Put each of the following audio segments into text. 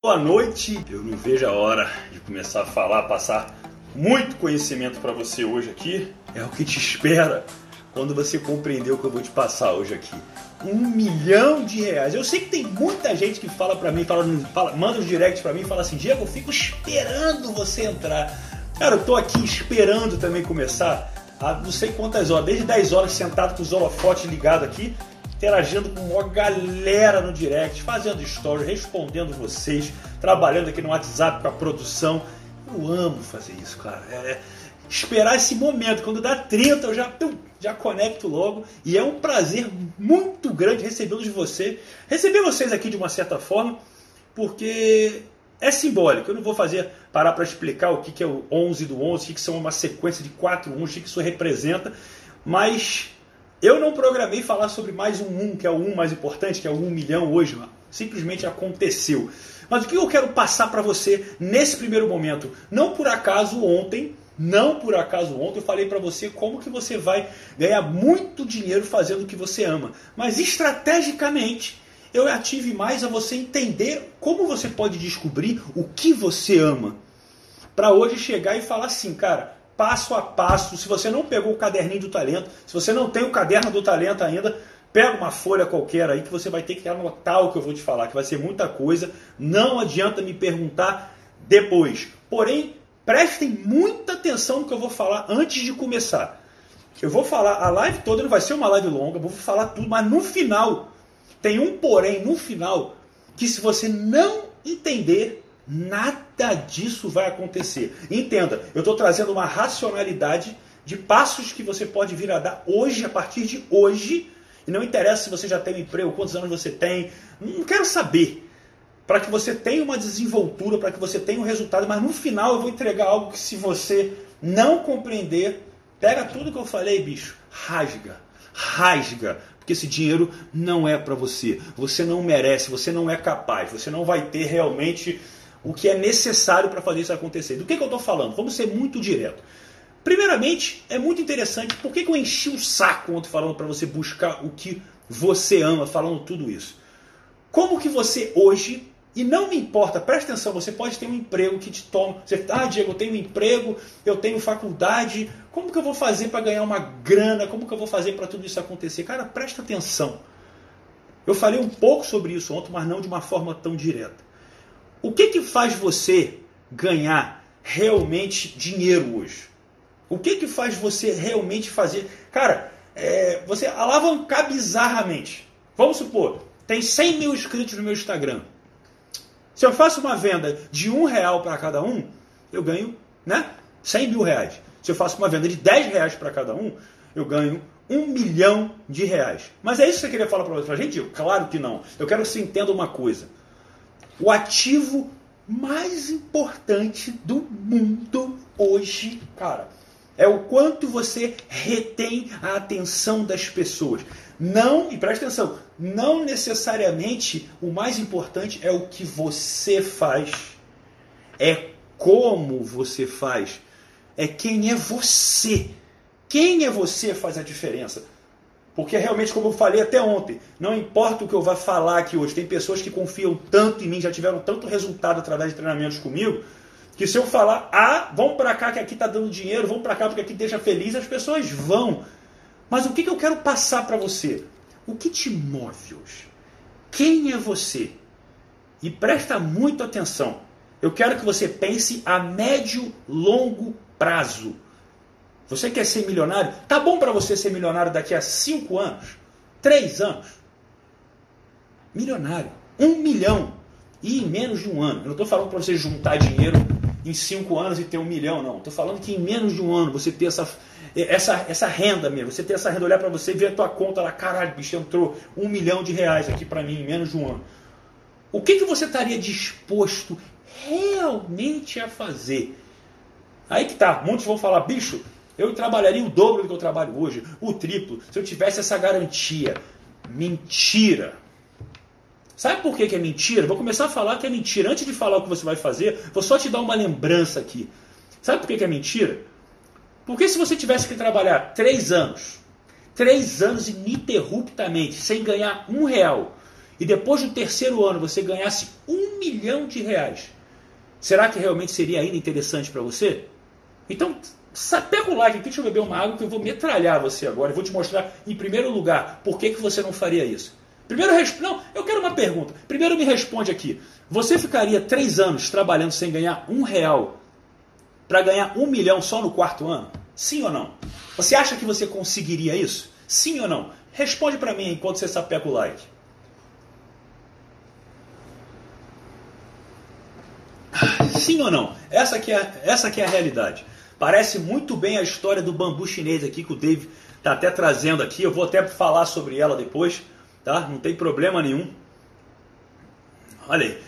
Boa noite. Eu não vejo a hora de começar a falar, passar muito conhecimento para você hoje aqui. É o que te espera quando você compreender o que eu vou te passar hoje aqui. Um milhão de reais. Eu sei que tem muita gente que fala para mim, fala, fala, manda os directs para mim fala assim: Diego, eu fico esperando você entrar. Cara, eu tô aqui esperando também começar há não sei quantas horas, desde 10 horas sentado com os holofotes ligados aqui, interagindo com uma galera no direct, fazendo story, respondendo vocês, trabalhando aqui no WhatsApp com a produção. Eu amo fazer isso, cara. É, esperar esse momento, quando dá 30 eu já, já conecto logo e é um prazer muito grande recebê-los de você, receber vocês aqui de uma certa forma, porque é simbólico. Eu não vou fazer parar para explicar o que, que é o 11 do 11, o que, que são uma sequência de 4 1, o que, que isso representa, mas eu não programei falar sobre mais um 1, que é o 1 mais importante, que é o 1 milhão hoje, simplesmente aconteceu. Mas o que eu quero passar para você nesse primeiro momento? Não por acaso ontem, não por acaso ontem eu falei para você como que você vai ganhar muito dinheiro fazendo o que você ama, mas estrategicamente eu ative mais a você entender como você pode descobrir o que você ama. Para hoje chegar e falar assim, cara, passo a passo. Se você não pegou o caderninho do talento, se você não tem o caderno do talento ainda, pega uma folha qualquer aí que você vai ter que anotar o que eu vou te falar, que vai ser muita coisa. Não adianta me perguntar depois. Porém, prestem muita atenção no que eu vou falar antes de começar. Eu vou falar, a live toda não vai ser uma live longa, vou falar tudo, mas no final tem um porém no final que se você não entender, nada disso vai acontecer. Entenda, eu estou trazendo uma racionalidade de passos que você pode vir a dar hoje, a partir de hoje. E não interessa se você já tem um emprego, quantos anos você tem, não quero saber. Para que você tenha uma desenvoltura, para que você tenha um resultado, mas no final eu vou entregar algo que se você não compreender, pega tudo que eu falei, bicho, rasga, rasga, porque esse dinheiro não é para você. Você não merece, você não é capaz, você não vai ter realmente o que é necessário para fazer isso acontecer. Do que, que eu estou falando? Vamos ser muito direto. Primeiramente, é muito interessante por que, que eu enchi o saco ontem falando para você buscar o que você ama, falando tudo isso. Como que você hoje e não me importa, presta atenção, você pode ter um emprego que te toma. Você, ah, Diego, eu tenho um emprego, eu tenho faculdade, como que eu vou fazer para ganhar uma grana? Como que eu vou fazer para tudo isso acontecer? Cara, presta atenção. Eu falei um pouco sobre isso ontem, mas não de uma forma tão direta. O que que faz você ganhar realmente dinheiro hoje? O que que faz você realmente fazer? Cara, é, você alavancar bizarramente. Vamos supor, tem 100 mil inscritos no meu Instagram. Se eu faço uma venda de um real para cada um, eu ganho né, 100 mil reais. Se eu faço uma venda de 10 reais para cada um, eu ganho um milhão de reais. Mas é isso que você queria falar para a gente? Claro que não. Eu quero que você entenda uma coisa. O ativo mais importante do mundo hoje, cara, é o quanto você retém a atenção das pessoas. Não, e preste atenção, não necessariamente o mais importante é o que você faz, é como você faz, é quem é você. Quem é você faz a diferença. Porque realmente, como eu falei até ontem, não importa o que eu vá falar aqui hoje, tem pessoas que confiam tanto em mim, já tiveram tanto resultado através de treinamentos comigo, que se eu falar, ah, vamos para cá que aqui está dando dinheiro, vamos para cá porque aqui deixa feliz, as pessoas vão. Mas o que, que eu quero passar para você? O que te move hoje? Quem é você? E presta muito atenção. Eu quero que você pense a médio, longo prazo. Você quer ser milionário? Tá bom para você ser milionário daqui a 5 anos? 3 anos? Milionário. Um milhão. E em menos de um ano. Eu não estou falando para você juntar dinheiro em 5 anos e ter um milhão, não. Estou falando que em menos de um ano você ter essa essa, essa renda mesmo, você ter essa renda, olhar para você e ver a tua conta lá, caralho, bicho, entrou um milhão de reais aqui para mim em menos de um ano. O que, que você estaria disposto realmente a fazer? Aí que tá, muitos vão falar, bicho, eu trabalharia o dobro do que eu trabalho hoje, o triplo, se eu tivesse essa garantia. Mentira! Sabe por que, é mentira? Vou começar a falar que é mentira. Antes de falar o que você vai fazer, vou só te dar uma lembrança aqui. Sabe por que, que é mentira? Porque se você tivesse que trabalhar três anos, três anos ininterruptamente, sem ganhar um real, e depois do terceiro ano você ganhasse um milhão de reais, será que realmente seria ainda interessante para você? Então, pega o like aqui, deixa eu beber uma água que eu vou metralhar você agora. Eu vou te mostrar, em primeiro lugar, por que, que você não faria isso. Primeiro, não, eu quero uma pergunta. Primeiro me responde aqui. Você ficaria três anos trabalhando sem ganhar um real para ganhar um milhão só no quarto ano? Sim ou não? Você acha que você conseguiria isso? Sim ou não? Responde para mim enquanto você sapeca o like. Sim ou não? Essa que é, essa que é a realidade. Parece muito bem a história do bambu chinês aqui que o Dave está até trazendo aqui. Eu vou até falar sobre ela depois, tá? Não tem problema nenhum. Olha aí.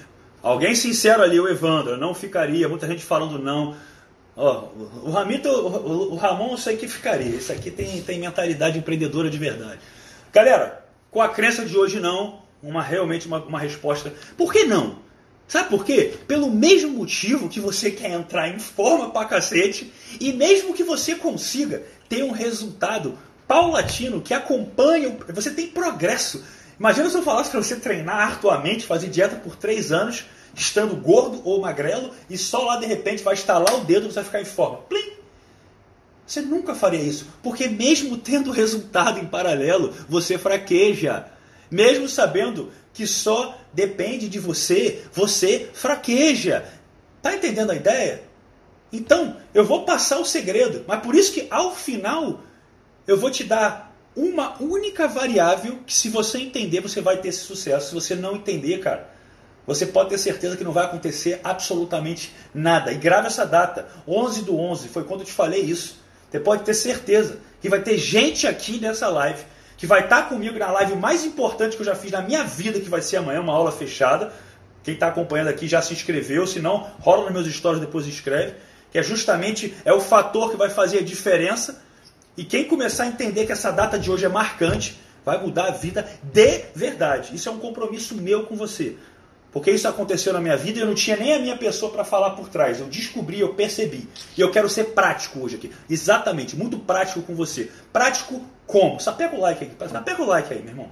Alguém sincero ali, o Evandro, não ficaria. Muita gente falando não. O Ramito, o, o Ramon, eu sei que ficaria. Isso aqui tem, tem mentalidade empreendedora de verdade. Galera, com a crença de hoje não, uma realmente uma, uma resposta. Por que não? Sabe por quê? Pelo mesmo motivo que você quer entrar em forma pra cacete e mesmo que você consiga ter um resultado paulatino que acompanha, você tem progresso. Imagina se eu falasse para você treinar arduamente, fazer dieta por três anos, estando gordo ou magrelo, e só lá de repente vai estalar o dedo e você vai ficar em forma. Plim! Você nunca faria isso, porque mesmo tendo resultado em paralelo, você fraqueja. Mesmo sabendo que só depende de você, você fraqueja. Tá entendendo a ideia? Então, eu vou passar o segredo, mas por isso que ao final eu vou te dar uma única variável que se você entender você vai ter esse sucesso. Se você não entender, cara, você pode ter certeza que não vai acontecer absolutamente nada. E grava essa data, 11 do 11, foi quando eu te falei isso. Você pode ter certeza que vai ter gente aqui nessa live que vai estar comigo na live mais importante que eu já fiz na minha vida, que vai ser amanhã, uma aula fechada. Quem está acompanhando aqui já se inscreveu, se não, rola nos meus stories depois escreve, que é justamente é o fator que vai fazer a diferença. E quem começar a entender que essa data de hoje é marcante, vai mudar a vida de verdade. Isso é um compromisso meu com você. Porque isso aconteceu na minha vida e eu não tinha nem a minha pessoa para falar por trás. Eu descobri, eu percebi. E eu quero ser prático hoje aqui. Exatamente, muito prático com você. Prático como? Só pega o like aqui. Pega o like aí, meu irmão.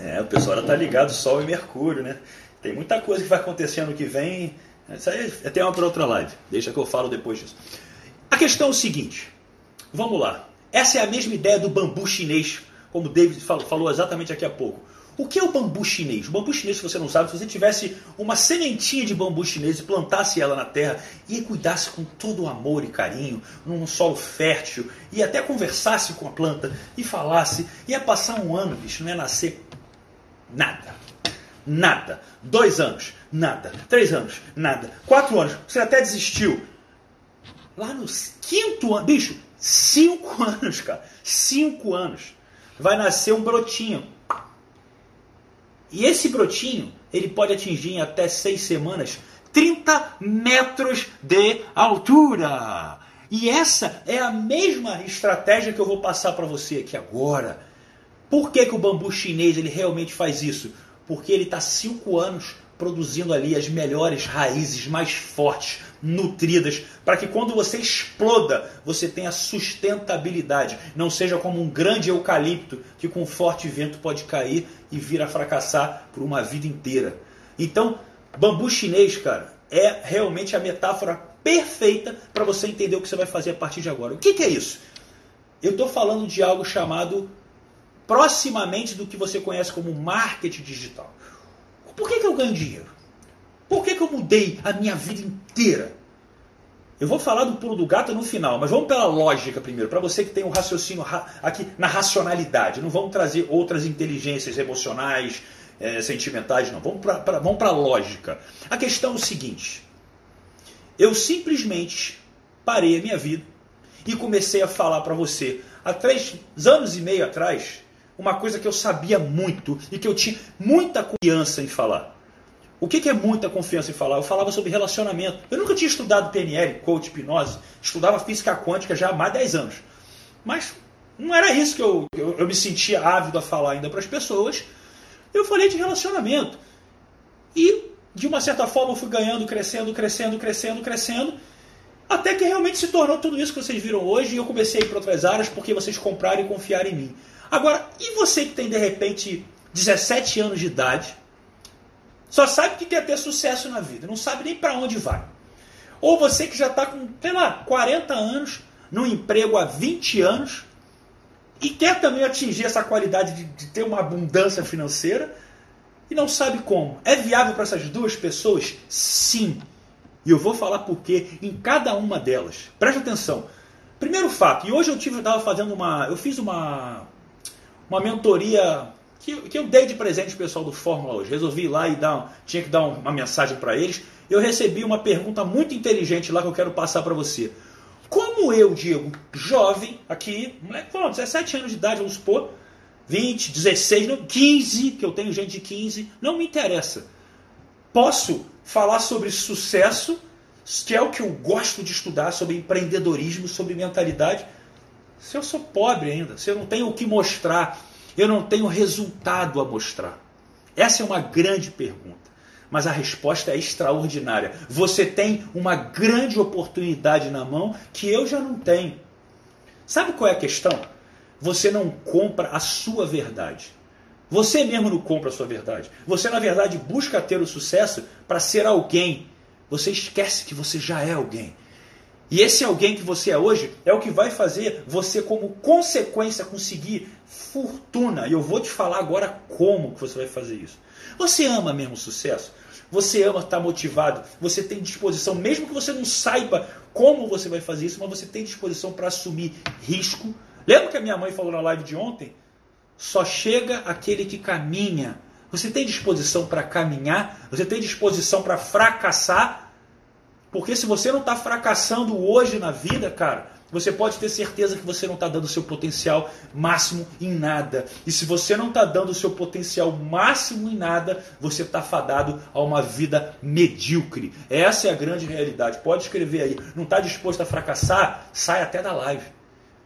É, o pessoal já tá ligado, Sol e Mercúrio, né? Tem muita coisa que vai acontecer no que vem. Isso aí é até uma para outra live. Deixa que eu falo depois disso. A questão é o seguinte. Vamos lá. Essa é a mesma ideia do bambu chinês, como o David falou exatamente aqui a pouco. O que é o bambu chinês? O bambu chinês, se você não sabe, se você tivesse uma sementinha de bambu chinês e plantasse ela na terra e cuidasse com todo o amor e carinho, num solo fértil, e até conversasse com a planta e falasse, ia passar um ano, bicho, não ia nascer nada. Nada. Dois anos, nada. Três anos, nada. Quatro anos, você até desistiu. Lá no quinto ano, bicho, cinco anos, cara. Cinco anos. Vai nascer um brotinho e esse brotinho, ele pode atingir em até seis semanas 30 metros de altura. E essa é a mesma estratégia que eu vou passar para você aqui agora. Por que, que o bambu chinês ele realmente faz isso? Porque ele está cinco anos produzindo ali as melhores raízes mais fortes, nutridas, para que quando você exploda, você tenha sustentabilidade. Não seja como um grande eucalipto que com forte vento pode cair e vir a fracassar por uma vida inteira. Então, bambu chinês, cara, é realmente a metáfora perfeita para você entender o que você vai fazer a partir de agora. O que, que é isso? Eu estou falando de algo chamado proximamente do que você conhece como marketing digital. Por que, que eu ganho dinheiro? Por que, que eu mudei a minha vida inteira? Eu vou falar do pulo do gato no final, mas vamos pela lógica primeiro, para você que tem um raciocínio aqui na racionalidade. Não vamos trazer outras inteligências emocionais, é, sentimentais, não. Vamos para a lógica. A questão é o seguinte: eu simplesmente parei a minha vida e comecei a falar para você, há três anos e meio atrás, uma coisa que eu sabia muito e que eu tinha muita confiança em falar. O que, é muita confiança em falar? Eu falava sobre relacionamento. Eu nunca tinha estudado PNL, coach, hipnose. Estudava física quântica já há mais de 10 anos. Mas não era isso que eu, eu, eu me sentia ávido a falar ainda para as pessoas. Eu falei de relacionamento. E, de uma certa forma, eu fui ganhando, crescendo, crescendo, crescendo, crescendo. Até que realmente se tornou tudo isso que vocês viram hoje. E eu comecei a ir para outras áreas porque vocês compraram e confiaram em mim. Agora, e você que tem de repente 17 anos de idade, só sabe que quer ter sucesso na vida, não sabe nem para onde vai. Ou você que já está com, sei lá, 40 anos, no emprego há 20 anos, e quer também atingir essa qualidade de, de ter uma abundância financeira, e não sabe como. É viável para essas duas pessoas? Sim. E eu vou falar por quê em cada uma delas. Preste atenção. Primeiro fato, e hoje eu tive, estava fazendo uma. Eu fiz uma, uma mentoria que, que eu dei de presente pessoal do Fórmula hoje. Resolvi ir lá e dar, tinha que dar uma mensagem para eles. Eu recebi uma pergunta muito inteligente lá que eu quero passar para você. Como eu, Diego, jovem, aqui, moleque, 17 anos de idade, vamos supor, 20, 16, 15, que eu tenho gente de 15, não me interessa. Posso falar sobre sucesso, que é o que eu gosto de estudar, sobre empreendedorismo, sobre mentalidade, se eu sou pobre ainda, se eu não tenho o que mostrar, eu não tenho resultado a mostrar? Essa é uma grande pergunta. Mas a resposta é extraordinária. Você tem uma grande oportunidade na mão que eu já não tenho. Sabe qual é a questão? Você não compra a sua verdade. Você mesmo não compra a sua verdade. Você, na verdade, busca ter o sucesso para ser alguém. Você esquece que você já é alguém. E esse alguém que você é hoje é o que vai fazer você, como consequência, conseguir fortuna. E eu vou te falar agora como que você vai fazer isso. Você ama mesmo o sucesso? Você ama estar motivado? Você tem disposição, mesmo que você não saiba como você vai fazer isso, mas você tem disposição para assumir risco. Lembra que a minha mãe falou na live de ontem? Só chega aquele que caminha. Você tem disposição para caminhar? Você tem disposição para fracassar? Porque se você não está fracassando hoje na vida, cara, você pode ter certeza que você não está dando o seu potencial máximo em nada. E se você não está dando o seu potencial máximo em nada, você está fadado a uma vida medíocre. Essa é a grande realidade. Pode escrever aí. Não está disposto a fracassar? Sai até da live.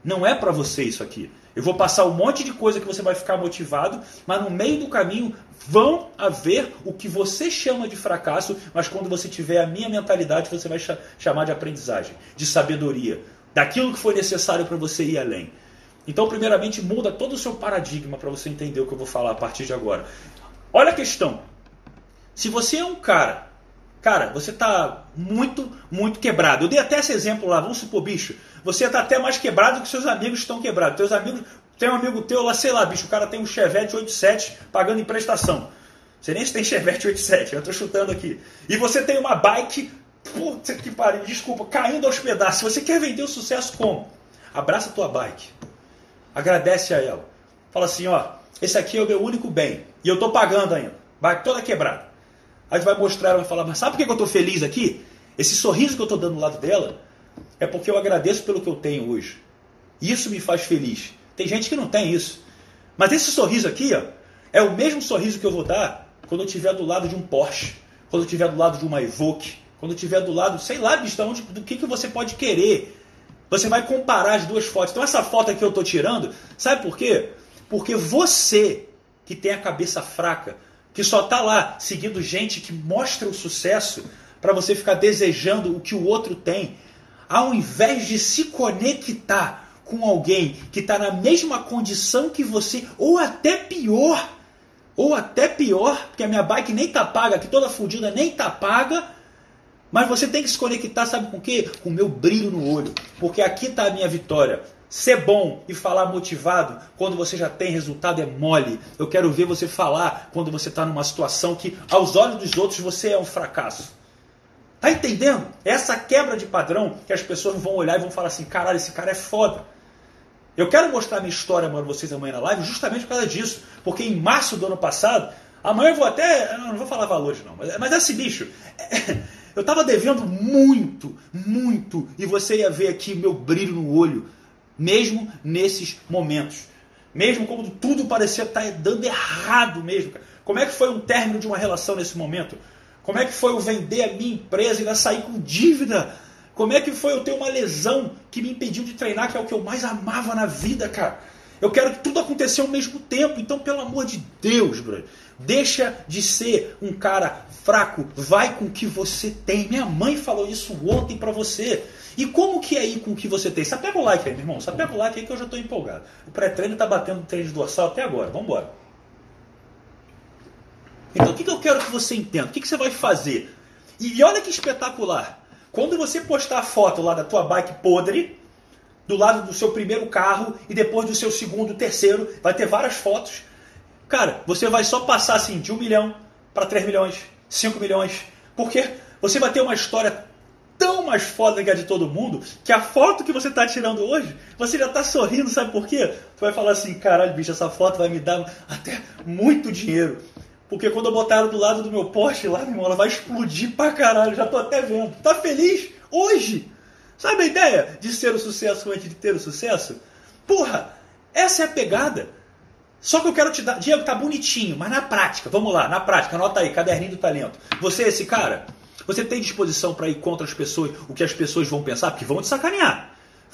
Não é para você isso aqui. Eu vou passar um monte de coisa que você vai ficar motivado, mas no meio do caminho vão haver o que você chama de fracasso, mas quando você tiver a minha mentalidade, você vai chamar de aprendizagem, de sabedoria, daquilo que foi necessário para você ir além. Então, primeiramente, muda todo o seu paradigma para você entender o que eu vou falar a partir de agora. Olha a questão. Se você é um cara, cara, você está muito, muito quebrado. Eu dei até esse exemplo lá, vamos supor, bicho, você está até mais quebrado que seus amigos estão quebrados. Teus amigos, tem um amigo teu lá, sei lá, bicho, o cara tem um Chevette 87 pagando em prestação. Você nem tem Chevette 87, eu estou chutando aqui. E você tem uma bike Puta que pariu, desculpa, caindo aos pedaços. Você quer vender o sucesso, como? Abraça a tua bike. Agradece a ela. Fala assim, ó, esse aqui é o meu único bem. E eu tô pagando ainda. Bike toda quebrada. Aí vai mostrar, vai falar, mas sabe por que eu tô feliz aqui? Esse sorriso que eu tô dando do lado dela é porque eu agradeço pelo que eu tenho hoje. Isso me faz feliz. Tem gente que não tem isso. Mas esse sorriso aqui, ó, é o mesmo sorriso que eu vou dar quando eu estiver do lado de um Porsche, quando eu estiver do lado de uma Evoque, quando estiver do lado, sei lá, bicho, onde, do que, que você pode querer. Você vai comparar as duas fotos. Então essa foto aqui eu estou tirando, sabe por quê? Porque você que tem a cabeça fraca, que só está lá seguindo gente que mostra o sucesso para você ficar desejando o que o outro tem, ao invés de se conectar com alguém que está na mesma condição que você, ou até pior, ou até pior, porque a minha bike nem tá paga, que toda fodida nem tá paga, mas você tem que se conectar, sabe com o quê? Com o meu brilho no olho. Porque aqui está a minha vitória. Ser bom e falar motivado quando você já tem resultado é mole. Eu quero ver você falar quando você está numa situação que, aos olhos dos outros, você é um fracasso. Tá entendendo? Essa quebra de padrão que as pessoas vão olhar e vão falar assim: caralho, esse cara é foda. Eu quero mostrar minha história para vocês amanhã na live justamente por causa disso. Porque em março do ano passado, amanhã eu vou até. Não, não vou falar valores não, mas, mas é esse bicho. Eu estava devendo muito, muito, e você ia ver aqui meu brilho no olho, mesmo nesses momentos. Mesmo quando tudo parecia estar tá dando errado mesmo. Como é que foi um término de uma relação nesse momento? Como é que foi eu vender a minha empresa e ainda sair com dívida? Como é que foi eu ter uma lesão que me impediu de treinar, que é o que eu mais amava na vida, cara? Eu quero que tudo aconteça ao mesmo tempo. Então, pelo amor de Deus, brother, Deixa de ser um cara fraco, vai com o que você tem. Minha mãe falou isso ontem para você. E como que é ir com o que você tem? Você pega o like aí, meu irmão. Você pega o like aí que eu já estou empolgado. O pré-treino está batendo treino dorsal até agora. Vamos embora. Então o que, que eu quero que você entenda? O que, que você vai fazer? E, e olha que espetacular. Quando você postar a foto lá da tua bike podre, do lado do seu primeiro carro e depois do seu segundo, terceiro, vai ter várias fotos. Cara, você vai só passar assim de 1 milhão para 3 milhões, 5 milhões, porque você vai ter uma história tão mais foda que a de todo mundo que a foto que você está tirando hoje, você já está sorrindo, sabe por quê? Tu vai falar assim, caralho, bicho, essa foto vai me dar até muito dinheiro. Porque quando eu botar ela do lado do meu poste lá, meu irmão, ela vai explodir pra caralho, já tô até vendo. Tá feliz? Hoje? Sabe a ideia de ser o sucesso antes de ter o sucesso? Porra, essa é a pegada. Só que eu quero te dar. Diego, tá bonitinho, mas na prática, vamos lá, na prática, anota aí, caderninho do talento. Você é esse cara? Você tem disposição para ir contra as pessoas, o que as pessoas vão pensar? Porque vão te sacanear.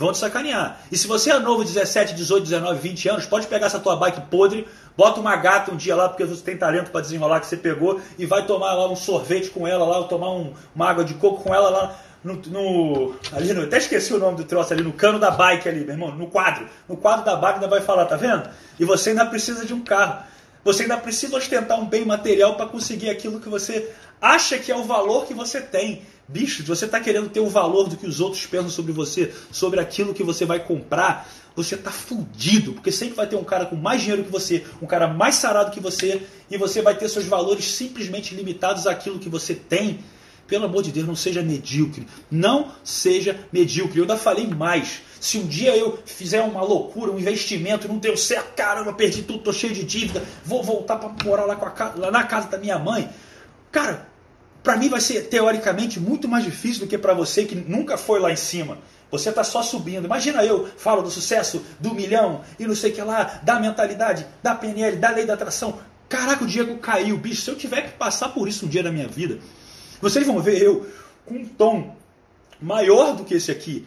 Vão te sacanear. E se você é novo, 17, 18, 19, 20 anos, pode pegar essa tua bike podre, bota uma gata um dia lá, porque você tem talento para desenrolar que você pegou, e vai tomar lá um sorvete com ela lá, ou tomar um, uma água de coco com ela lá no, no, ali no, até esqueci o nome do troço ali, no cano da bike ali, meu irmão, no quadro. No quadro da bike ainda vai falar, tá vendo? E você ainda precisa de um carro. Você ainda precisa ostentar um bem material para conseguir aquilo que você acha que é o valor que você tem. Bicho, você está querendo ter o valor do que os outros pensam sobre você, sobre aquilo que você vai comprar, você está fudido, porque sempre vai ter um cara com mais dinheiro que você, um cara mais sarado que você, e você vai ter seus valores simplesmente limitados àquilo que você tem. Pelo amor de Deus, não seja medíocre. Não seja medíocre. Eu ainda falei mais. Se um dia eu fizer uma loucura, um investimento, não deu certo, caramba, perdi tudo, tô cheio de dívida, vou voltar para morar lá, a, lá na casa da minha mãe. Cara, para mim vai ser teoricamente muito mais difícil do que para você que nunca foi lá em cima. Você está só subindo. Imagina eu falo do sucesso, do milhão e não sei o que lá, da mentalidade, da PNL, da lei da atração. Caraca, o Diego caiu, bicho. Se eu tiver que passar por isso um dia na minha vida, vocês vão ver eu com um tom maior do que esse aqui.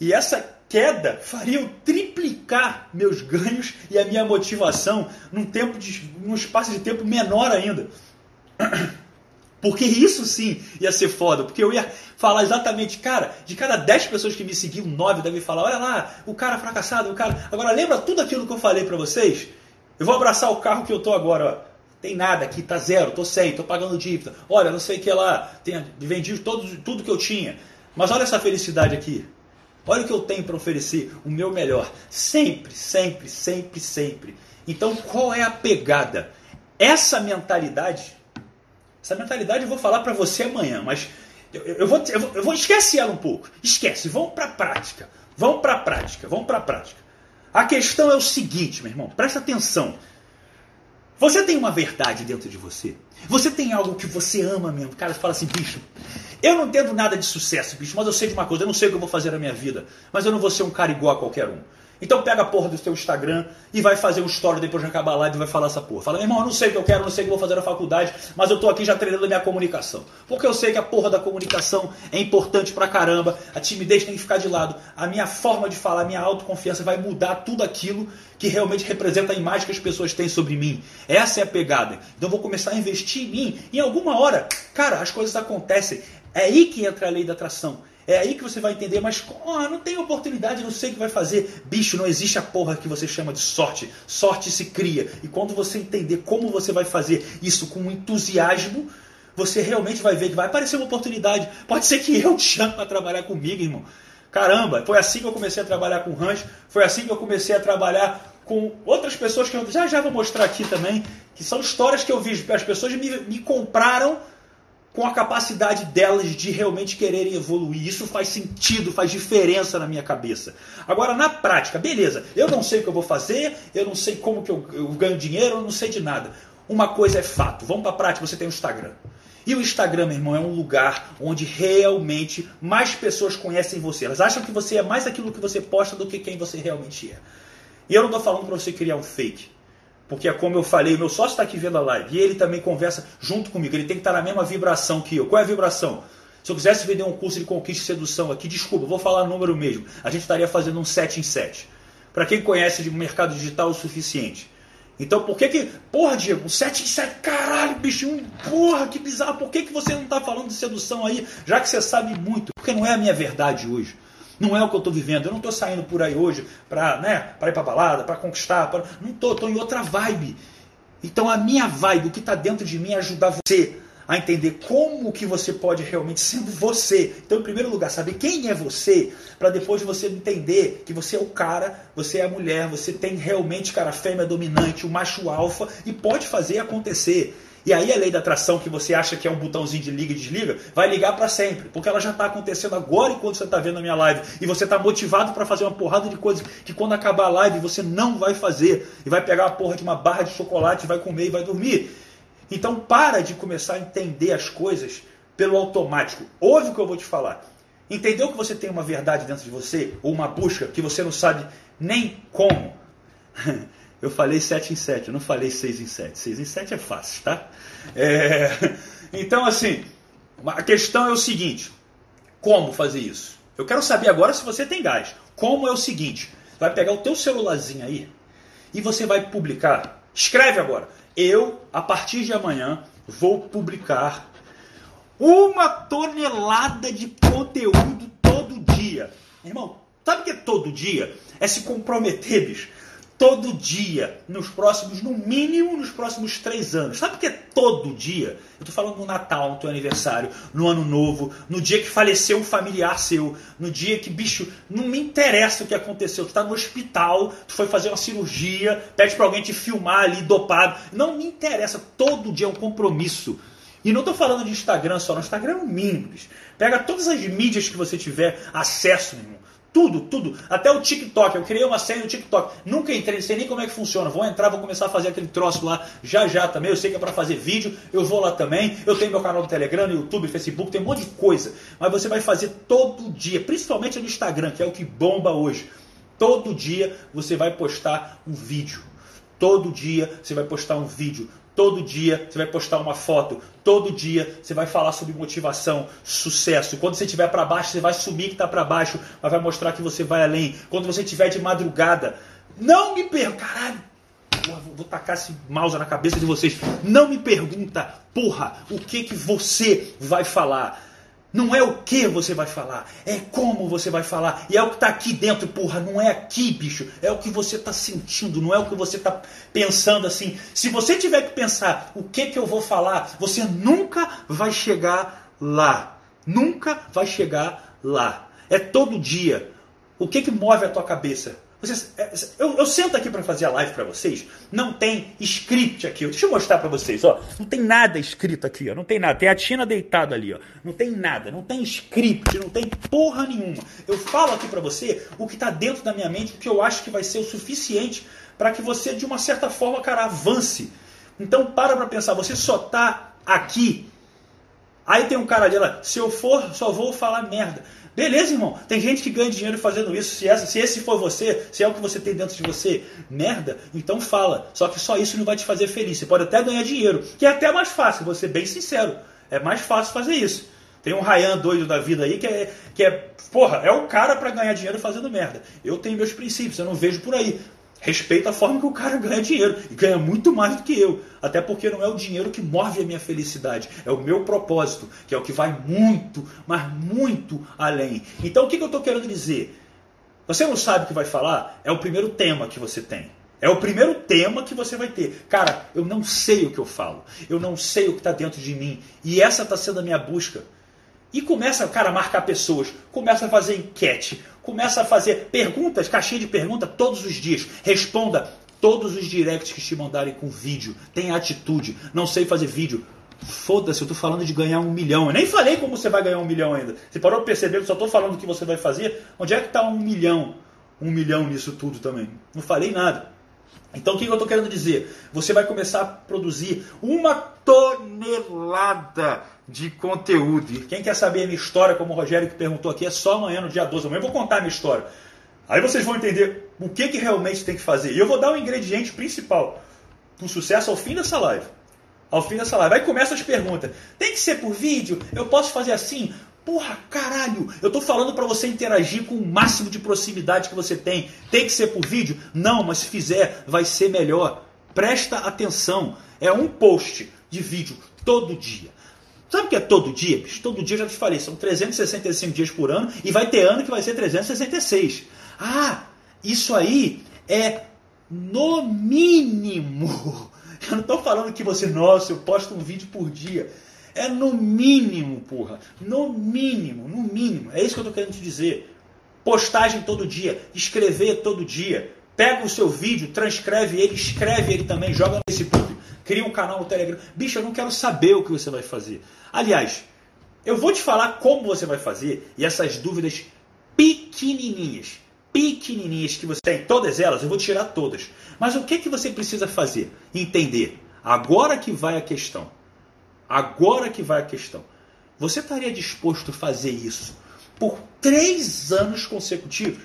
E essa queda faria eu triplicar meus ganhos e a minha motivação num tempo de, num espaço de tempo menor ainda. Porque isso sim ia ser foda, porque eu ia falar exatamente, cara, de cada 10 pessoas que me seguiam, 9 devem falar, olha lá, o cara fracassado, o cara. Agora lembra tudo aquilo que eu falei para vocês? Eu vou abraçar o carro que eu tô agora, ó. Tem nada aqui, tá zero, tô sem, tô pagando dívida. Olha, não sei o que lá, tem, vendi todo, tudo que eu tinha. Mas olha essa felicidade aqui. Olha o que eu tenho para oferecer, o meu melhor. Sempre, sempre, sempre, sempre. Então qual é a pegada? Essa mentalidade, essa mentalidade eu vou falar para você amanhã, mas eu, eu, vou, eu, vou, eu vou esquece ela um pouco. Esquece, vamos para a prática. Vamos para a prática, vamos para a prática. A questão é o seguinte, meu irmão, presta atenção. Você tem uma verdade dentro de você. Você tem algo que você ama mesmo. Cara fala assim, bicho, eu não entendo nada de sucesso, bicho, mas eu sei de uma coisa, eu não sei o que eu vou fazer na minha vida, mas eu não vou ser um cara igual a qualquer um. Então pega a porra do seu Instagram e vai fazer um story depois de acabar a live e vai falar essa porra. Fala, meu irmão, eu não sei o que eu quero, não sei o que eu vou fazer na faculdade, mas eu tô aqui já treinando a minha comunicação. Porque eu sei que a porra da comunicação é importante pra caramba, a timidez tem que ficar de lado, a minha forma de falar, a minha autoconfiança vai mudar tudo aquilo que realmente representa a imagem que as pessoas têm sobre mim. Essa é a pegada. Então eu vou começar a investir em mim. Em alguma hora, cara, as coisas acontecem. É aí que entra a lei da atração. É aí que você vai entender, mas oh, não tem oportunidade, não sei o que vai fazer. Bicho, não existe a porra que você chama de sorte. Sorte se cria. E quando você entender como você vai fazer isso com entusiasmo, você realmente vai ver que vai aparecer uma oportunidade. Pode ser que eu te chame para trabalhar comigo, irmão. Caramba, foi assim que eu comecei a trabalhar com rancho, foi assim que eu comecei a trabalhar com outras pessoas que eu já já vou mostrar aqui também, que são histórias que eu vi. As pessoas me, me compraram com a capacidade delas de realmente quererem evoluir. Isso faz sentido, faz diferença na minha cabeça. Agora, na prática, beleza, eu não sei o que eu vou fazer, eu não sei como que eu, eu ganho dinheiro, eu não sei de nada. Uma coisa é fato, vamos para a prática, você tem o Instagram. E o Instagram, meu irmão, é um lugar onde realmente mais pessoas conhecem você. Elas acham que você é mais aquilo que você posta do que quem você realmente é. E eu não estou falando para você criar um fake. Porque é como eu falei, o meu sócio está aqui vendo a live e ele também conversa junto comigo. Ele tem que estar tá na mesma vibração que eu. Qual é a vibração? Se eu quisesse vender um curso de conquista e sedução aqui, desculpa, vou falar número mesmo. A gente estaria fazendo um 7 em 7. Para quem conhece de mercado digital o suficiente. Então por que que. Porra, Diego, 7 em 7, caralho, bicho, porra, que bizarro. Por que, que você não está falando de sedução aí, já que você sabe muito? Porque não é a minha verdade hoje. Não é o que eu estou vivendo. Eu não estou saindo por aí hoje para né, ir para balada, para conquistar. Pra... Não estou, estou em outra vibe. Então a minha vibe, o que está dentro de mim é ajudar você a entender como que você pode realmente ser você. Então, em primeiro lugar, saber quem é você, para depois você entender que você é o cara, você é a mulher, você tem realmente cara fêmea dominante, o macho alfa e pode fazer acontecer. E aí a lei da atração que você acha que é um botãozinho de liga e desliga, vai ligar para sempre, porque ela já está acontecendo agora enquanto você está vendo a minha live. E você está motivado para fazer uma porrada de coisas que quando acabar a live você não vai fazer. E vai pegar a porra de uma barra de chocolate, vai comer e vai dormir. Então para de começar a entender as coisas pelo automático. Ouve o que eu vou te falar. Entendeu que você tem uma verdade dentro de você, ou uma busca que você não sabe nem como? Eu falei 7 em 7, eu não falei 6 em 7. 6 em 7 é fácil, tá? É... Então, assim, a questão é o seguinte: como fazer isso? Eu quero saber agora se você tem gás. Como é o seguinte: vai pegar o teu celularzinho aí e você vai publicar. Escreve agora eu, a partir de amanhã, vou publicar uma tonelada de conteúdo todo dia. Irmão, sabe o que é todo dia? É se comprometer, bicho todo dia, nos próximos, no mínimo, nos próximos três anos. Sabe o que todo dia? Eu estou falando no Natal, no teu aniversário, no Ano Novo, no dia que faleceu um familiar seu, no dia que, bicho, não me interessa o que aconteceu. Tu está no hospital, tu foi fazer uma cirurgia, pede para alguém te filmar ali dopado. Não me interessa, todo dia é um compromisso. E não estou falando de Instagram só, no Instagram é um mínimo. Pega todas as mídias que você tiver acesso, meu irmão. Tudo, tudo. Até o TikTok. Eu criei uma série no TikTok. Nunca entrei, não sei nem como é que funciona. Vou entrar, vou começar a fazer aquele troço lá já já também. Eu sei que é para fazer vídeo. Eu vou lá também. Eu tenho meu canal no Telegram, no YouTube, Facebook, tem um monte de coisa. Mas você vai fazer todo dia, principalmente no Instagram, que é o que bomba hoje. Todo dia você vai postar um vídeo. Todo dia você vai postar um vídeo. Todo dia você vai postar uma foto. Todo dia você vai falar sobre motivação, sucesso. Quando você estiver para baixo, você vai sumir que está para baixo, mas vai mostrar que você vai além. Quando você estiver de madrugada, não me pergunta, caralho, vou tacar esse mouse na cabeça de vocês. Não me pergunta, porra, o que que você vai falar. Não é o que você vai falar, é como você vai falar. E é o que está aqui dentro, porra. Não é aqui, bicho. É o que você está sentindo, não é o que você está pensando assim. Se você tiver que pensar o que, que eu vou falar, você nunca vai chegar lá. Nunca vai chegar lá. É todo dia. O que, que move a tua cabeça? Vocês, é, eu, eu, sento aqui para fazer a live para vocês, não tem script aqui. Deixa eu mostrar para vocês, ó. Não tem nada escrito aqui, ó. Não tem nada. Tem a Tina deitada ali, ó. Não tem nada, não tem script, não tem porra nenhuma. Eu falo aqui para você o que está dentro da minha mente, o que eu acho que vai ser o suficiente para que você, de uma certa forma, cara, avance. Então para para pensar, você só tá aqui. Aí tem um cara ali, se eu for, só vou falar merda. Beleza, irmão. Tem gente que ganha dinheiro fazendo isso. Se, essa, se esse for você, se é o que você tem dentro de você, merda, então fala. Só que só isso não vai te fazer feliz. Você pode até ganhar dinheiro, que é até mais fácil, vou ser bem sincero. É mais fácil fazer isso. Tem um Ryan doido da vida aí que é, que é porra, é o cara para ganhar dinheiro fazendo merda. Eu tenho meus princípios, eu não vejo por aí respeito a forma que o cara ganha dinheiro. E ganha muito mais do que eu. Até porque não é o dinheiro que move a minha felicidade. É o meu propósito, que é o que vai muito, mas muito além. Então o que, que eu estou querendo dizer? Você não sabe o que vai falar? É o primeiro tema que você tem. É o primeiro tema que você vai ter. Cara, eu não sei o que eu falo. Eu não sei o que está dentro de mim. E essa está sendo a minha busca. E começa, cara, a marcar pessoas, começa a fazer enquete, começa a fazer perguntas, caixinha de pergunta todos os dias. Responda todos os directs que te mandarem com vídeo. Tenha atitude. Não sei fazer vídeo. Foda-se, eu tô falando de ganhar um milhão. Eu nem falei como você vai ganhar um milhão ainda. Você parou de perceber que eu só tô falando o que você vai fazer? Onde é que tá um milhão? Um milhão nisso tudo também. Não falei nada. Então o que eu estou querendo dizer? Você vai começar a produzir uma tonelada de conteúdo. E quem quer saber a minha história, como o Rogério que perguntou aqui, é só amanhã no dia 12. Amanhã eu vou contar a minha história. Aí vocês vão entender o que, que realmente tem que fazer. E eu vou dar um ingrediente principal para o sucesso ao fim dessa live. Ao fim dessa live. Aí começam as perguntas. Tem que ser por vídeo? Eu posso fazer assim? Porra, caralho, eu tô falando para você interagir com o máximo de proximidade que você tem. Tem que ser por vídeo? Não, mas se fizer, vai ser melhor. presta atenção. É um post de vídeo todo dia. Sabe o que é todo dia? Todo dia, já te falei, são 365 dias por ano e vai ter ano que vai ser 366. Ah, isso aí é no mínimo. Eu não estou falando que você, nossa, eu posto um vídeo por dia. É no mínimo, porra. No mínimo, no mínimo. É isso que eu estou querendo te dizer. Postagem todo dia, escrever todo dia. Pega o seu vídeo, transcreve ele, escreve ele também, joga no Facebook, cria um canal no Telegram. Bicho, eu não quero saber o que você vai fazer. Aliás, eu vou te falar como você vai fazer e essas dúvidas pequenininhas, pequenininhas que você tem, todas elas, eu vou tirar todas. Mas o que, que você precisa fazer? Entender. Agora que vai a questão. Agora que vai a questão. Você estaria disposto a fazer isso por três anos consecutivos?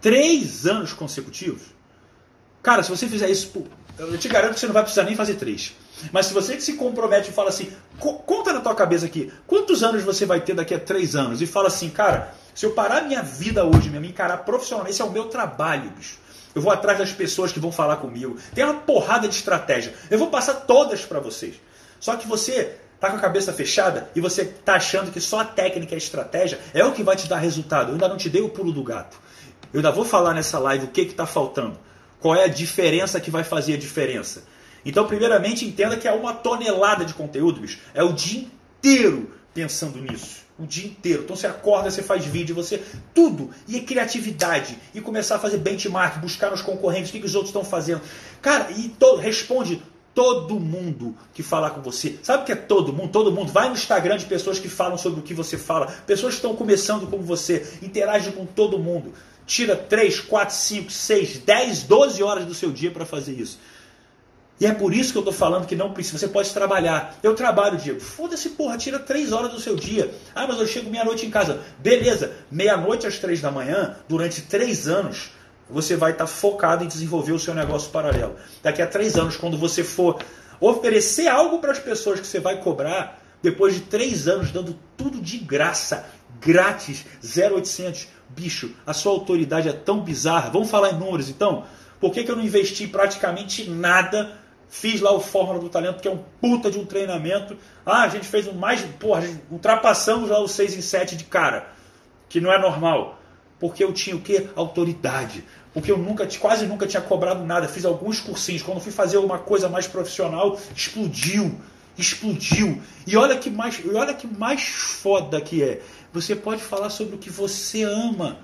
Três anos consecutivos? Cara, se você fizer isso, eu te garanto que você não vai precisar nem fazer três. Mas se você se compromete e fala assim, conta na tua cabeça aqui, quantos anos você vai ter daqui a três anos? E fala assim, cara, se eu parar minha vida hoje, me encarar profissionalmente, esse é o meu trabalho, bicho. Eu vou atrás das pessoas que vão falar comigo. Tem uma porrada de estratégia. Eu vou passar todas para vocês. Só que você tá com a cabeça fechada e você tá achando que só a técnica e a estratégia é o que vai te dar resultado. Eu ainda não te dei o pulo do gato. Eu ainda vou falar nessa live o que está faltando. Qual é a diferença que vai fazer a diferença. Então, primeiramente, entenda que é uma tonelada de conteúdo, bicho. É o dia inteiro pensando nisso. O dia inteiro. Então você acorda, você faz vídeo, você. Tudo. E criatividade. E começar a fazer benchmark, buscar nos concorrentes, o que, que os outros estão fazendo. Cara, e to... responde todo mundo que falar com você. Sabe o que é todo mundo? Todo mundo. Vai no Instagram de pessoas que falam sobre o que você fala. Pessoas que estão começando como você. Interage com todo mundo. Tira 3, 4, 5, 6, 10, 12 horas do seu dia para fazer isso. E é por isso que eu estou falando que não precisa. Você pode trabalhar. Eu trabalho, Diego. Foda-se, porra, tira 3 horas do seu dia. Ah, mas eu chego meia-noite em casa. Beleza, meia-noite às 3 da manhã, durante 3 anos, você vai estar focado em desenvolver o seu negócio paralelo. Daqui a três anos, quando você for oferecer algo para as pessoas que você vai cobrar, depois de três anos dando tudo de graça, grátis, 0800, bicho, a sua autoridade é tão bizarra. Vamos falar em números então? Por que, que eu não investi praticamente nada? Fiz lá o Fórmula do Talento, que é um puta de um treinamento. Ah, a gente fez um mais. Porra, ultrapassamos lá o 6 em 7 de cara, que não é normal. Porque eu tinha o que? Autoridade. Porque eu nunca, quase nunca tinha cobrado nada. Fiz alguns cursinhos. Quando fui fazer uma coisa mais profissional, explodiu. Explodiu. E olha que mais, olha que mais foda que é. Você pode falar sobre o que você ama.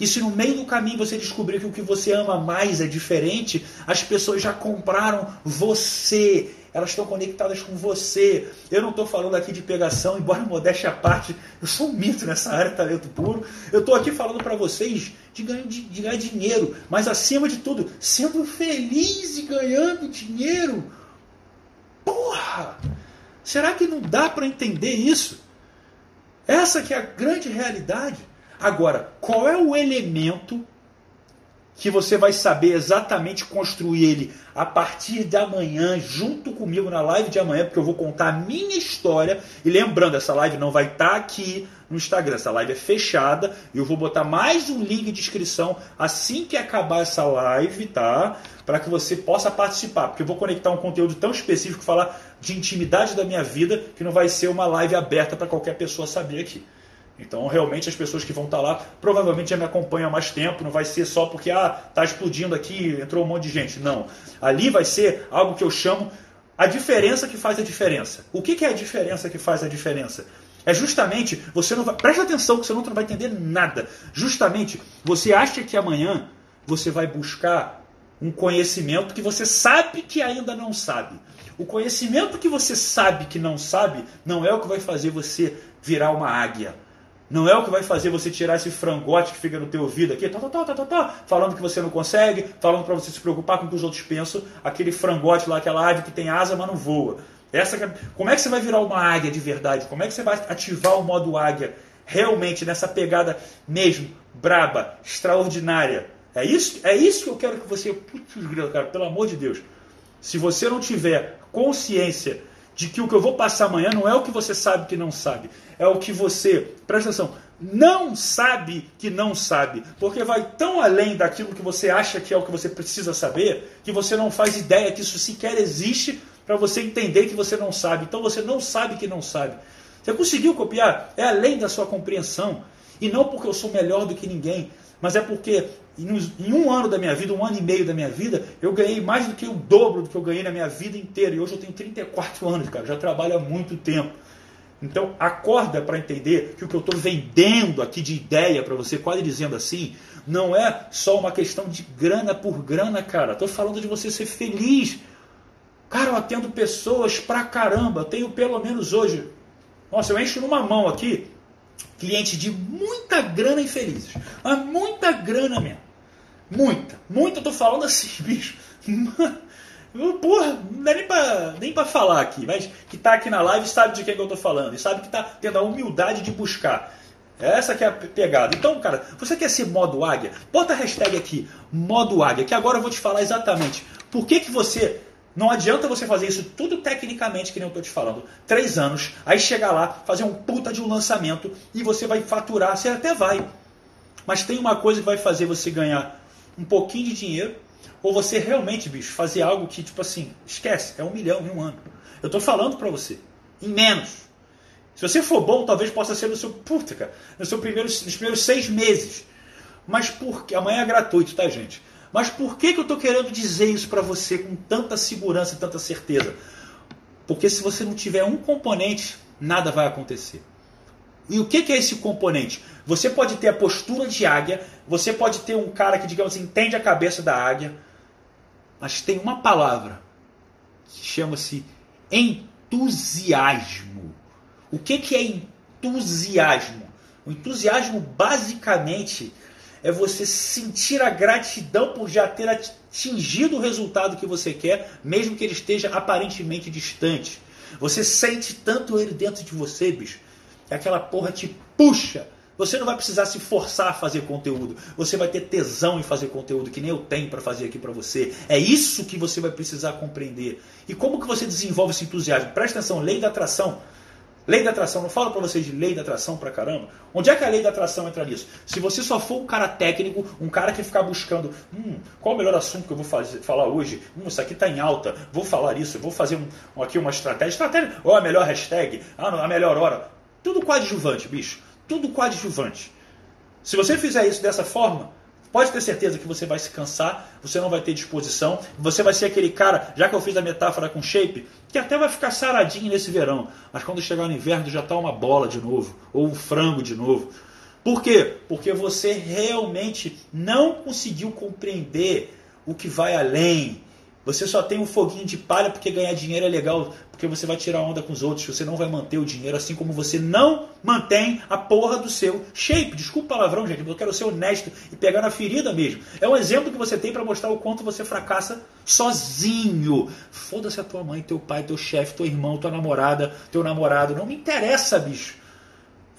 E se no meio do caminho você descobrir que o que você ama mais é diferente, as pessoas já compraram você elas estão conectadas com você. Eu não estou falando aqui de pegação, embora modéstia à parte, eu sou um mito nessa área, talento puro. Eu estou aqui falando para vocês de ganhar, de, de ganhar dinheiro, mas acima de tudo, sendo feliz e ganhando dinheiro. Porra! Será que não dá para entender isso? Essa que é a grande realidade. Agora, qual é o elemento que você vai saber exatamente construir ele a partir de amanhã, junto comigo na live de amanhã, porque eu vou contar a minha história. E lembrando, essa live não vai estar tá aqui no Instagram, essa live é fechada e eu vou botar mais um link de inscrição assim que acabar essa live, tá? Para que você possa participar, porque eu vou conectar um conteúdo tão específico, falar de intimidade da minha vida, que não vai ser uma live aberta para qualquer pessoa saber aqui. Então, realmente, as pessoas que vão estar lá provavelmente já me acompanham há mais tempo. Não vai ser só porque ah, tá explodindo aqui, entrou um monte de gente. Não. Ali vai ser algo que eu chamo a diferença que faz a diferença. O que, que é a diferença que faz a diferença? É justamente você não vai. Preste atenção que você não vai entender nada. Justamente você acha que amanhã você vai buscar um conhecimento que você sabe que ainda não sabe. O conhecimento que você sabe que não sabe não é o que vai fazer você virar uma águia não é o que vai fazer você tirar esse frangote que fica no teu ouvido aqui, tá, tá, tá, tá, tá, falando que você não consegue, falando para você se preocupar com o que os outros pensam, aquele frangote lá, aquela ave que tem asa, mas não voa. Essa, é, como é que você vai virar uma águia de verdade? Como é que você vai ativar o modo águia realmente nessa pegada mesmo, braba, extraordinária? É isso, é isso que eu quero que você. Putz, cara, pelo amor de Deus. Se você não tiver consciência de que o que eu vou passar amanhã não é o que você sabe que não sabe, é o que você, presta atenção, não sabe que não sabe, porque vai tão além daquilo que você acha que é o que você precisa saber, que você não faz ideia que isso sequer existe para você entender que você não sabe. Então você não sabe que não sabe. Você conseguiu copiar? É além da sua compreensão. E não porque eu sou melhor do que ninguém, mas é porque em um ano da minha vida, um ano e meio da minha vida, eu ganhei mais do que o dobro do que eu ganhei na minha vida inteira. E hoje eu tenho 34 anos, cara, já trabalho há muito tempo. Então, acorda para entender que o que eu estou vendendo aqui de ideia para você, quase dizendo assim, não é só uma questão de grana por grana, cara. Estou falando de você ser feliz. Cara, eu atendo pessoas pra caramba. Tenho pelo menos hoje. Nossa, eu encho numa mão aqui clientes de muita grana infelizes. Mas muita grana mesmo. Muita. Muita, eu tô falando assim, bicho. Porra, não dá nem pra, nem pra falar aqui, mas que tá aqui na live sabe de quem que eu tô falando e sabe que tá tendo a humildade de buscar. Essa que é a pegada. Então, cara, você quer ser modo águia? Bota a hashtag aqui, modo águia, que agora eu vou te falar exatamente por que, que você. Não adianta você fazer isso tudo tecnicamente, que nem eu tô te falando. Três anos, aí chegar lá, fazer um puta de um lançamento e você vai faturar, você até vai. Mas tem uma coisa que vai fazer você ganhar um pouquinho de dinheiro ou você realmente, bicho, fazer algo que, tipo assim, esquece, é um milhão em um ano. Eu tô falando pra você, em menos. Se você for bom, talvez possa ser no seu, puta, cara, no seu primeiro, nos primeiros seis meses. Mas por que? Amanhã é gratuito, tá, gente? Mas por que, que eu estou querendo dizer isso para você com tanta segurança e tanta certeza? Porque se você não tiver um componente, nada vai acontecer. E o que, que é esse componente? Você pode ter a postura de águia, você pode ter um cara que, digamos assim, entende a cabeça da águia, mas tem uma palavra que chama-se entusiasmo. O que, que é entusiasmo? O entusiasmo basicamente é você sentir a gratidão por já ter atingido o resultado que você quer, mesmo que ele esteja aparentemente distante. Você sente tanto ele dentro de você, bicho, aquela porra te puxa você não vai precisar se forçar a fazer conteúdo. Você vai ter tesão em fazer conteúdo que nem eu tenho para fazer aqui para você. É isso que você vai precisar compreender. E como que você desenvolve esse entusiasmo? Presta atenção, lei da atração. Lei da atração, não falo para vocês de lei da atração pra caramba. Onde é que a lei da atração entra nisso? Se você só for um cara técnico, um cara que ficar buscando, hum, qual o melhor assunto que eu vou fazer, falar hoje? Hum, isso aqui está em alta, vou falar isso, vou fazer um, aqui uma estratégia. Estratégia, ou a melhor hashtag, ah, a melhor hora. Tudo coadjuvante, bicho tudo coadjuvante. Se você fizer isso dessa forma, pode ter certeza que você vai se cansar, você não vai ter disposição, você vai ser aquele cara, já que eu fiz a metáfora com shape, que até vai ficar saradinho nesse verão, mas quando chegar no inverno já está uma bola de novo, ou um frango de novo. Por quê? Porque você realmente não conseguiu compreender o que vai além, você só tem um foguinho de palha porque ganhar dinheiro é legal, porque você vai tirar onda com os outros, você não vai manter o dinheiro, assim como você não mantém a porra do seu shape. Desculpa o palavrão, gente, eu quero ser honesto e pegar na ferida mesmo. É um exemplo que você tem para mostrar o quanto você fracassa sozinho. Foda-se a tua mãe, teu pai, teu chefe, teu irmão, tua namorada, teu namorado. Não me interessa, bicho.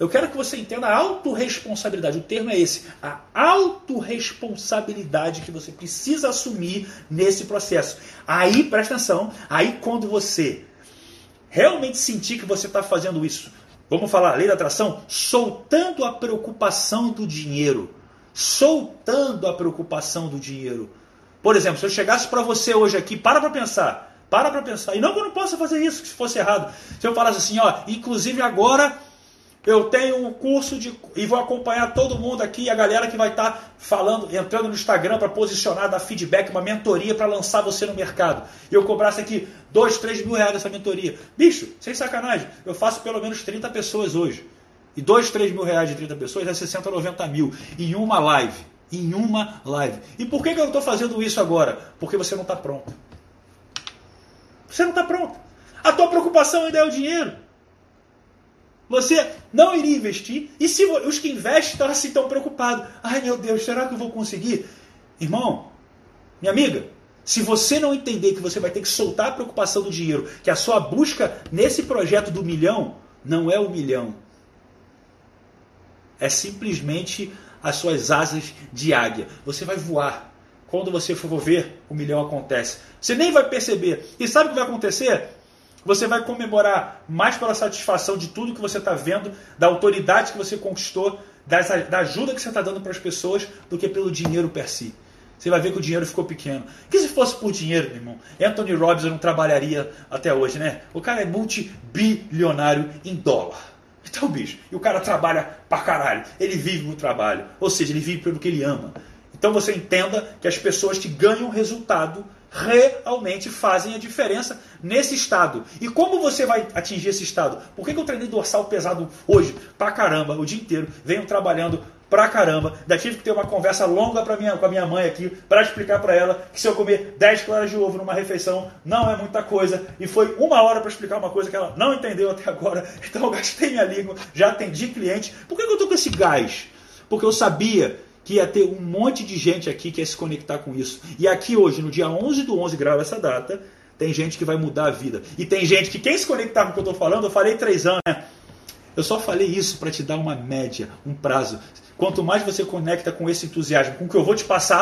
Eu quero que você entenda a autorresponsabilidade. O termo é esse. A autorresponsabilidade que você precisa assumir nesse processo. Aí, presta atenção, aí quando você realmente sentir que você está fazendo isso, vamos falar, lei da atração, soltando a preocupação do dinheiro. Soltando a preocupação do dinheiro. Por exemplo, se eu chegasse para você hoje aqui, para para pensar. Para para pensar. E não que eu não possa fazer isso, se fosse errado. Se eu falasse assim, ó, inclusive agora eu tenho um curso de e vou acompanhar todo mundo aqui, a galera que vai estar tá falando, entrando no Instagram para posicionar, dar feedback, uma mentoria para lançar você no mercado. E eu cobrasse aqui 2, 3 mil reais dessa mentoria. Bicho, sem sacanagem, eu faço pelo menos 30 pessoas hoje. E 2, 3 mil reais de 30 pessoas é 60, 90 mil. Em uma live. Em uma live. E por que, que eu estou fazendo isso agora? Porque você não está pronto. Você não está pronto. A tua preocupação ainda é o dinheiro. Você não iria investir. E se os que investem estão assim tão preocupados, ai meu Deus, será que eu vou conseguir? Irmão, minha amiga, se você não entender que você vai ter que soltar a preocupação do dinheiro, que a sua busca nesse projeto do milhão não é o milhão, é simplesmente as suas asas de águia. Você vai voar. Quando você for ver, o milhão acontece. Você nem vai perceber. E sabe o que vai acontecer? Você vai comemorar mais pela satisfação de tudo que você está vendo, da autoridade que você conquistou, da ajuda que você está dando para as pessoas do que pelo dinheiro per si. Você vai ver que o dinheiro ficou pequeno. Que se fosse por dinheiro, meu irmão, Anthony Robbins não trabalharia até hoje, né? O cara é multibilionário em dólar. Então, bicho, e o cara trabalha pra caralho. Ele vive no trabalho. Ou seja, ele vive pelo que ele ama. Então você entenda que as pessoas que ganham resultado realmente fazem a diferença nesse estado. E como você vai atingir esse estado? Por que, que eu treinei dorsal pesado hoje? Pra caramba, o dia inteiro. Venho trabalhando pra caramba. Ainda tive que ter uma conversa longa pra minha, com a minha mãe aqui para explicar para ela que se eu comer 10 claras de ovo numa refeição não é muita coisa. E foi uma hora para explicar uma coisa que ela não entendeu até agora. Então eu gastei minha língua, já atendi cliente. Por que, que eu tô com esse gás? Porque eu sabia que ia ter um monte de gente aqui que ia se conectar com isso. E aqui hoje, no dia 11 do 11, grava essa data, tem gente que vai mudar a vida. E tem gente que quem se conectar com o que eu estou falando, eu falei três anos, né? Eu só falei isso para te dar uma média, um prazo. Quanto mais você conecta com esse entusiasmo, com o que eu vou te passar